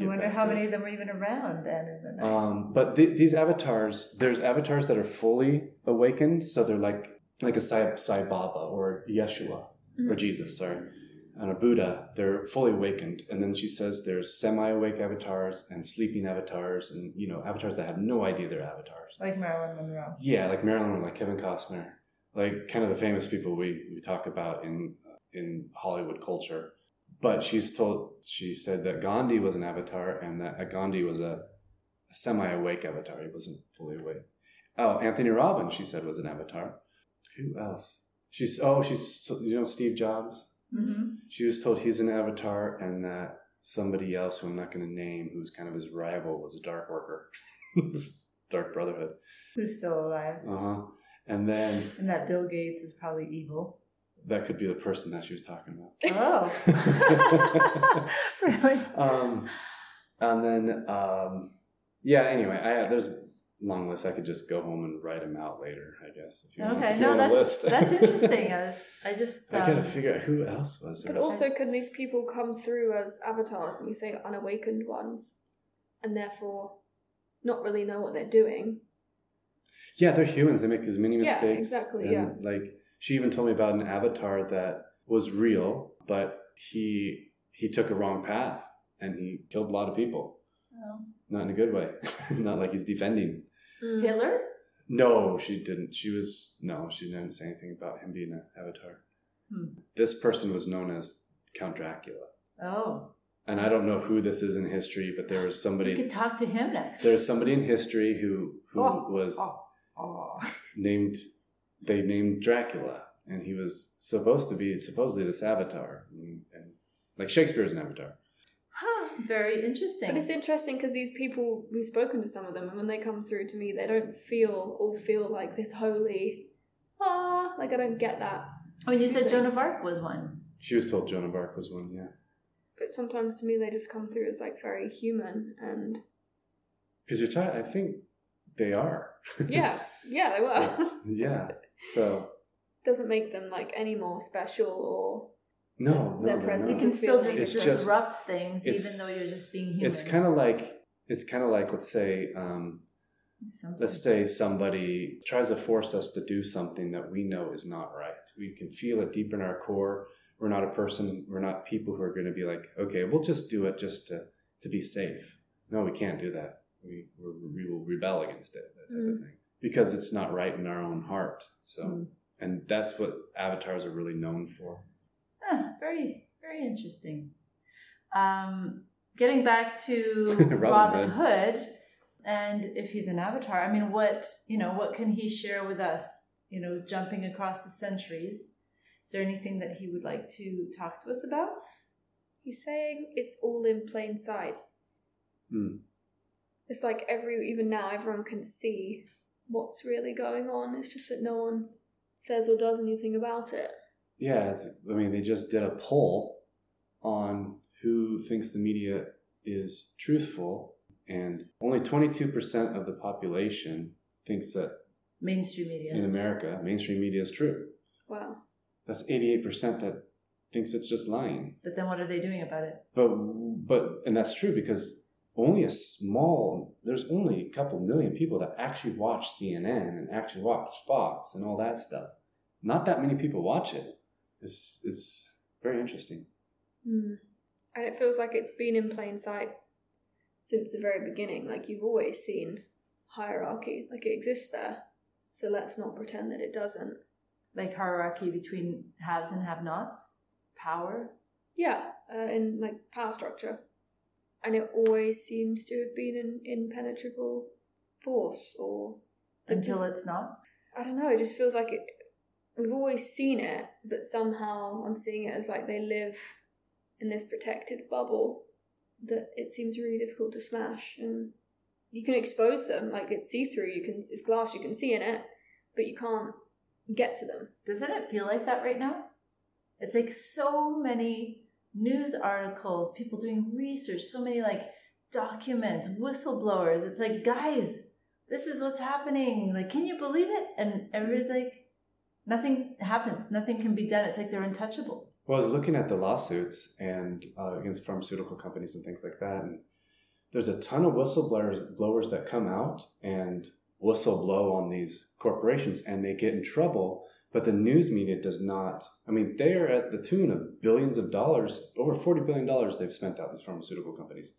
I wonder how many us. of them were even around then in the 90s. Um, but th- these avatars, there's avatars that are fully awakened, so they're like like a Sai, Sai Baba or Yeshua or Jesus, sorry, and a Buddha. They're fully awakened, and then she says there's semi-awake avatars and sleeping avatars, and you know avatars that have no idea they're avatars. like Marilyn Monroe. Yeah, like Marilyn, or like Kevin Costner, like kind of the famous people we, we talk about in in Hollywood culture. But she's told she said that Gandhi was an avatar and that Gandhi was a, a semi-awake avatar. He wasn't fully awake. Oh, Anthony Robbins, she said was an avatar. Who else? She's oh she's you know Steve Jobs. Mm-hmm. She was told he's an avatar and that somebody else who I'm not going to name, who's kind of his rival, was a dark worker. dark Brotherhood. Who's still alive. Uh huh. And then And that Bill Gates is probably evil. That could be the person that she was talking about. Oh. really? Um, and then, um, yeah. Anyway, I there's a long list. I could just go home and write them out later. I guess. If you want, Okay, if you no, want that's list. that's interesting. I was, I just, I gotta um, figure out who else was there. But also, can these people come through as avatars and you say unawakened ones, and therefore not really know what they're doing? Yeah, they're humans. They make as many mistakes. Yeah, mistakes. exactly, And, yeah. Like she even told me about an avatar that was real, but he he took a wrong path and he killed a lot of people. oh. Not in a good way. Not like he's defending. Mm. Hitler. No, she didn't. She was no, she didn't say anything about him being an avatar. Hmm. This person was known as Count Dracula, Oh, and I don't know who this is in history, but there was we somebody. could talk to him next. There's somebody in history who who Oh, was oh, oh. named. They named Dracula, and he was supposed to be supposedly this avatar, and, and like Shakespeare's an avatar. Huh, very interesting. But it's interesting because these people, we've spoken to some of them, and when they come through to me, they don't feel all feel like this holy, ah, like I don't get that. I mean, you said Joan of Arc was one. She was told Joan of Arc was one. Yeah, But sometimes to me they just come through as like very human and Because you're trying. I think they are. yeah, yeah, they were. So, yeah. So Doesn't make them like any more special or no, no, Their they're presence You can still just It's just- disrupt things, even though you're just being human. It's kind of like it's kind of like let's say um, Something. let's say somebody tries to force us to do something that we know is not right. We can feel it deep in our core. We're not a person. We're not people who are going to be like, okay, we'll just do it just to to be safe. No, we can't do that. We we're, we will rebel against it. That type of Mm. thing because it's not right in our own heart. So, Mm. and that's what avatars are really known for. Ah, very, very interesting. Um, getting back to Robin Robin Hood, and if he's an avatar, I mean, what you know, what can he share with us? You know, jumping across the centuries. Is there anything that he would like to talk to us about? he's saying it's all in plain sight. Hmm. It's like every even now everyone can see what's really going on. It's just that no one says or does anything about it. Yeah, I mean, they just did a poll on who thinks the media is truthful, and only 22% of the population thinks that Mainstream media. in America, mainstream media is true. Wow. That's 88% that thinks it's just lying. But then what are they doing about it? But, but, and that's true because only a small, there's only a couple million people that actually watch CNN and actually watch Fox and all that stuff. Not that many people watch it. It's, it's very interesting. Hmm. And it feels like it's been in plain sight since the very beginning. Like you've always seen hierarchy, like it exists there. So let's not pretend that it doesn't. Like hierarchy between haves and have-nots, power. Yeah, uh, in like power structure. And it always seems to have been an impenetrable force or Until just- it's not. I don't know, it just feels like it we've always seen it, but somehow I'm seeing it as like they live in this protected bubble that it seems really difficult to smash and you can expose them, like it's see through, you can it's glass, you can see in it, but you can't get to them. Doesn't it feel like that right now? It's like so many news articles, people doing research, so many like documents, whistleblowers. It's like, guys, this is what's happening. Like, can you believe it? And everybody's like, nothing happens. Nothing can be done. It's like they're untouchable. Well, I was looking at the lawsuits and uh, against pharmaceutical companies and things like that, and there's a ton of whistleblowers blowers that come out and whistleblow on these corporations, and they get in trouble. But the news media does not. I mean, they are at the tune of billions of dollars, over forty billion dollars they've spent out these pharmaceutical companies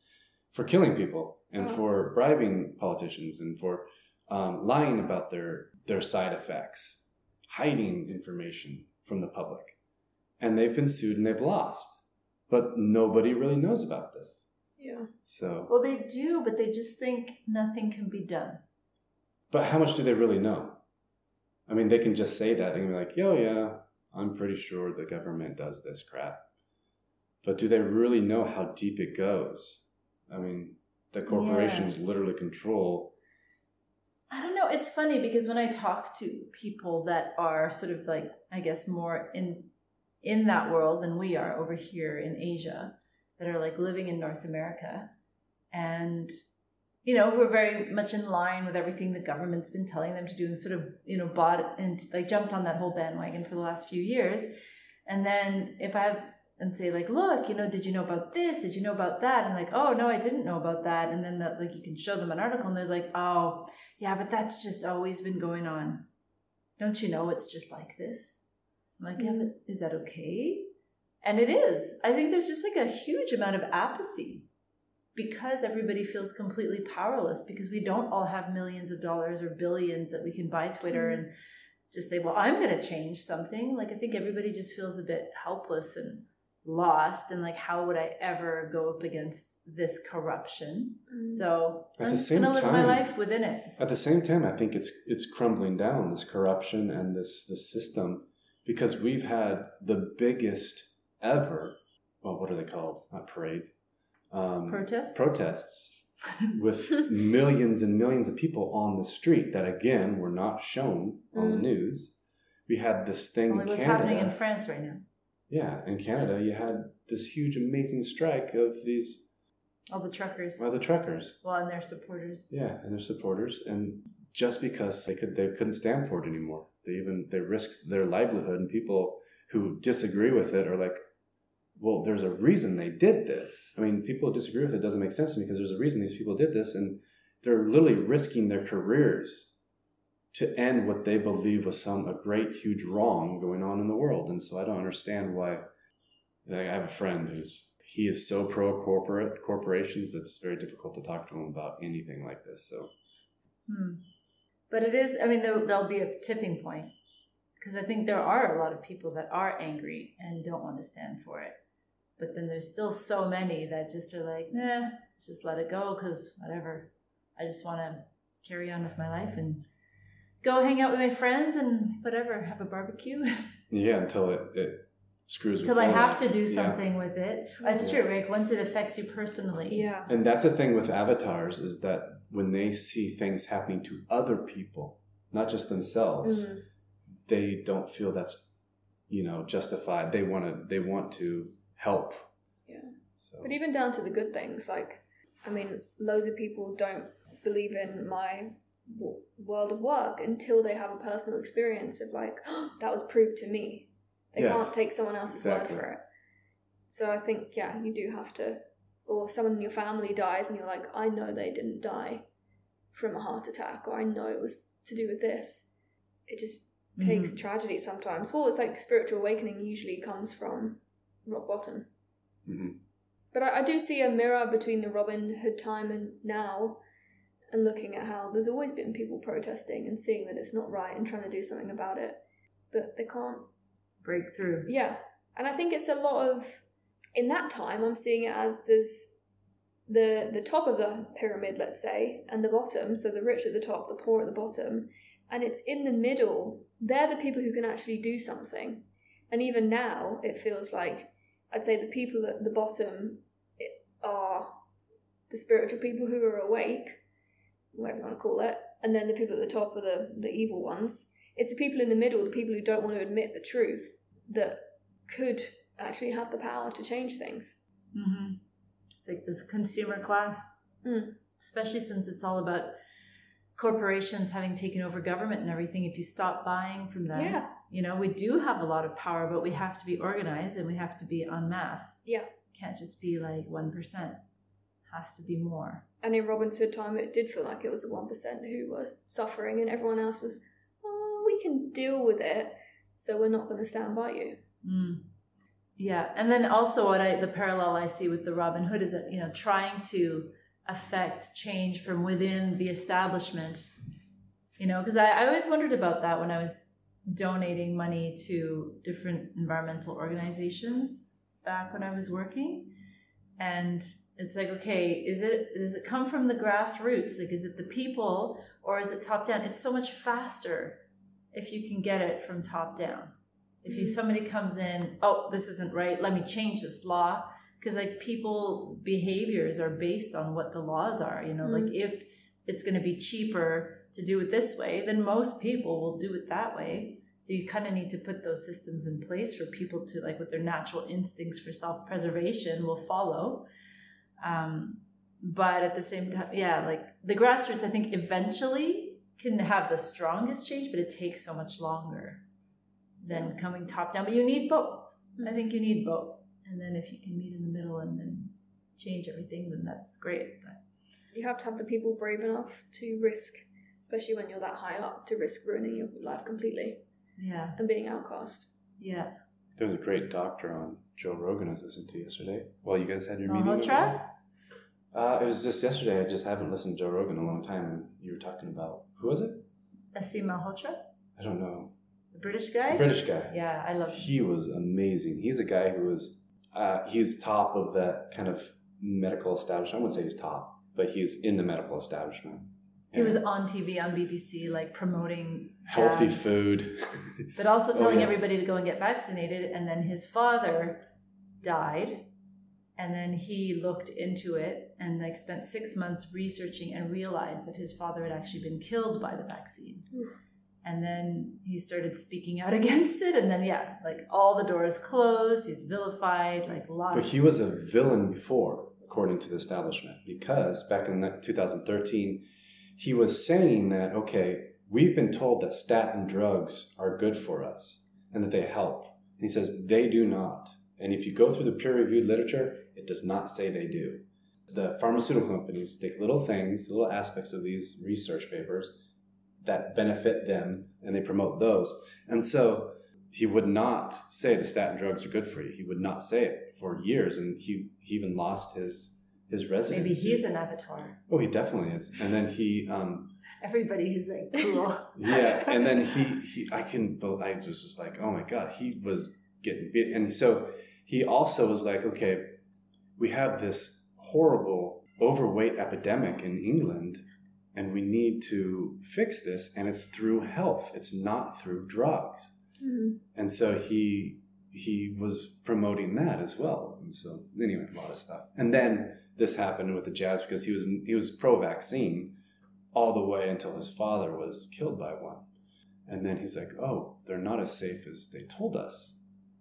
for killing people and Wow. for bribing politicians and for um, lying about their their side effects, hiding information from the public and they've been sued and they've lost. But nobody really knows about this. Yeah. So, Well, they do, but they just think nothing can be done. but how much do they really know? I mean, they can just say that. They can be like, yo, yeah, I'm pretty sure the government does this crap. But do they really know how deep it goes? I mean, the corporations literally control. I don't know. It's funny because when I talk to people that are sort of like, I guess, more in in that world than we are over here in Asia, that are like living in North America, and you know, who are very much in line with everything the government's been telling them to do, and sort of you know bought and like jumped on that whole bandwagon for the last few years. And then if I have and say like, look, you know, did you know about this? Did you know about that? And like, oh no, I didn't know about that. And then that, like you can show them an article, and they're like, oh yeah, but that's just always been going on. Don't you know it's just like this? I'm like, yeah, mm-hmm. but is that okay? And it is. I think there's just like a huge amount of apathy because everybody feels completely powerless because we don't all have millions of dollars or billions that we can buy Twitter and just say, well, I'm going to change something. Like, I think everybody just feels a bit helpless and lost and like, how would I ever go up against this corruption? Mm. So At I'm the just same going to live my time- life within it. At the same time, I think it's it's crumbling down this corruption and this this system because we've had the biggest ever. Well, what are they called? Not parades. Um, Protests? protests with millions and millions of people on the street that again were not shown on the Mm. news. We had this thing Only in what's Canada. happening in France right now. Yeah, in Canada, you had this huge, amazing strike of these All the truckers. well, the truckers. Well, and their supporters. Yeah, and their supporters, and just because they could, they couldn't stand for it anymore. They even they risked their livelihood, and people who disagree with it are like, "Well, there's a reason they did this." I mean, people disagree with it it doesn't make sense to me because there's a reason these people did this, and they're literally risking their careers to end what they believe was some a great huge wrong going on in the world. And so I don't understand why. I have a friend who's he is so pro corporate corporations that it's very difficult to talk to him about anything like this. So Hmm. But it is, I mean, there, there'll be a tipping point because I think there are a lot of people that are angry and don't want to stand for it. But then there's still so many that just are like, nah, just let it go because whatever. I just want to carry on with my life and go hang out with my friends and whatever, have a barbecue yeah, until it, it screws. with until I have to life. do Yeah. something with it. That's Yeah. true, Rick. Once it affects you personally. Yeah. And that's the thing with avatars is that when they see things happening to other people, not just themselves, Mm. they don't feel that's you know justified. They want to they want to help. Yeah. So But even down to the good things, like, I mean, loads of people don't believe in my w- world of work until they have a personal experience of like, that was proved to me. They Yes. can't take someone else's Exactly. word for it. So I think, yeah, you do have to, or someone in your family dies and you're like, I know they didn't die from a heart attack, or I know it was to do with this. It just takes mm-hmm. tragedy sometimes. Well, it's like spiritual awakening usually comes from rock bottom. mhm. But I, I do see a mirror between the Robin Hood time and now, and looking at how there's always been people protesting and seeing that it's not right and trying to do something about it, but they can't. break through. Yeah, and I think it's a lot of. In that time, I'm seeing it as there's the the top of the pyramid, let's say, and the bottom. So the rich at the top, the poor at the bottom, and it's in the middle. They're the people who can actually do something. And even now, it feels like I'd say the people at the bottom are the spiritual people who are awake, whatever you want to call it, and then the people at the top are the, the evil ones. It's the people in the middle, the people who don't want to admit the truth, that could actually have the power to change things. hmm It's like this consumer class, Mm. especially since it's all about corporations having taken over government and everything. If you stop buying from them, Yeah. You know, we do have a lot of power, but we have to be organized and we have to be en masse. Yeah. Can't just be like 1%. Has to be more. And in Robin's Hood time, it did feel like it was the 1% who were suffering, and everyone else was, oh, we can deal with it, so we're not going to stand by you. Mm. Yeah, and then also what I the parallel I see with the Robin Hood is that you know trying to affect change from within the establishment. You know, because I, I always wondered about that when I was donating money to different environmental organizations back when I was working, and it's like, okay, is it does it come from the grassroots? Like, is it the people or is it top down? It's so much faster if you can get it from top down if you Mhm. somebody comes in oh this isn't right let me change this law because like people behaviors are based on what the laws are you know like if it's going to be cheaper to do it this way then most people will do it that way so you kind of need to put those systems in place for people to like with their natural instincts for self-preservation will follow um, but at the same time yeah like the grassroots i think eventually can have the strongest change but it takes so much longer than coming top down. But you need both. I think you need both. And then if you can meet in the middle and then change everything, then that's great. But You have to have the people brave enough to risk, especially when you're that high up, to risk ruining your life completely yeah, and being outcast. yeah. There's a great doctor on Joe Rogan I was listening to yesterday. Well, you guys had your meeting. over Malhotra? there? Uh, it was just yesterday. I just haven't listened to Joe Rogan in a long time, and you were talking about who was it? Aseem Malhotra, I don't know. the British guy. The British guy. Yeah, I love him. He was amazing. He's a guy who was, uh, he's top of that kind of medical establishment. I wouldn't say he's top, but he's in the medical establishment. He was on TV on BBC, like promoting healthy food. but also Oh, telling yeah. everybody to go and get vaccinated. And then his father died, and then he looked into it and like spent six months researching and realized that his father had actually been killed by the vaccine. Oof. and then he started speaking out against it and then yeah like all the doors closed he's vilified like lost But he was a villain before, according to the establishment, because back in 2013, he was saying that, okay, we've been told that statin drugs are good for us and that they help. And he says they do not. And if you go through the peer reviewed literature, it does not say they do. The pharmaceutical companies take little things, little aspects of these research papers that benefit them and they promote those. And so he would not say the statin drugs are good for you. He would not say it for years, and he, he even lost his his residency. maybe he's an avatar Oh, he definitely is. And then he, um, everybody is like cool yeah, and then he, he, I can, I was just like, oh my god, he was getting beat, and so he also was like, okay, we have this horrible overweight epidemic in England, and we need to fix this, and it's through health. It's not through drugs. Mhm. and so he he was promoting that as well. And so anyway, a lot of stuff. And then this happened with the Jazz because he was he was pro-vaccine all the way until his father was killed by one, and then he's like, oh, they're not as safe as they told us.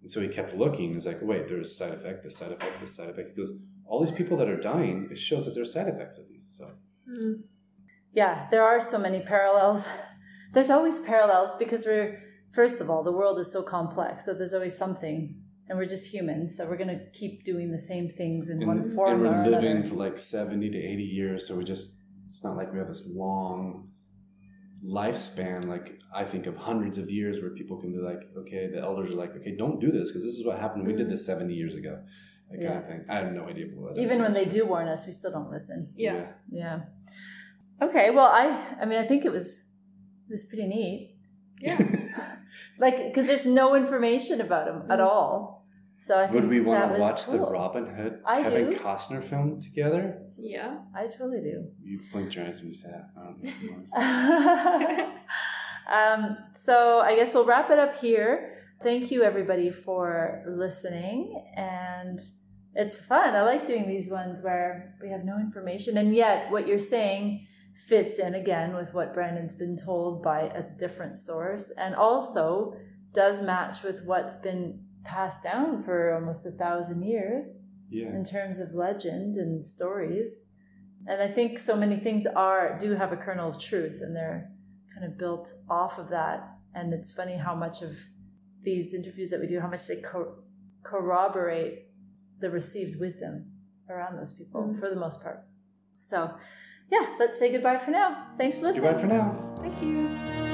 And so he kept looking. He's like, wait, there's side effect, this side effect, this side effect. He goes, all these people that are dying, it shows that there's side effects of these. So Mm. yeah there are so many parallels there's always parallels because we're first of all the world is so complex so there's always something and we're just humans so we're going to keep doing the same things in one and, form and we're living another. for like 70 to 80 years so we just it's not like we have this long lifespan. Like i think of hundreds of years where people can be like okay the elders are like okay don't do this because this is what happened. We did this 70 years ago that kind of thing. I have no idea what that even when they do warn us we still don't listen. Yeah. yeah. Okay well i i mean i think it was it was pretty neat. Yeah. like because there's no information about him at Mm. all so i think would we want to was watch the robin hood I kevin do. costner film together Yeah. i totally do you blinked your eyes when you said I don't know if you um, so I guess we'll wrap it up here. Thank you, everybody, for listening. And it's fun. I like doing these ones where we have no information, and yet what you're saying fits in again with what Brandon's been told by a different source, and also does match with what's been passed down for almost a thousand years yeah in terms of legend and stories. And I think so many things are do have a kernel of truth and they're kind of built off of that. And it's funny how much of these interviews that we do, how much they co- corroborate the received wisdom around those people Mhm. for the most part. So, yeah, let's say goodbye for now. Thanks for listening. goodbye for now Thank you.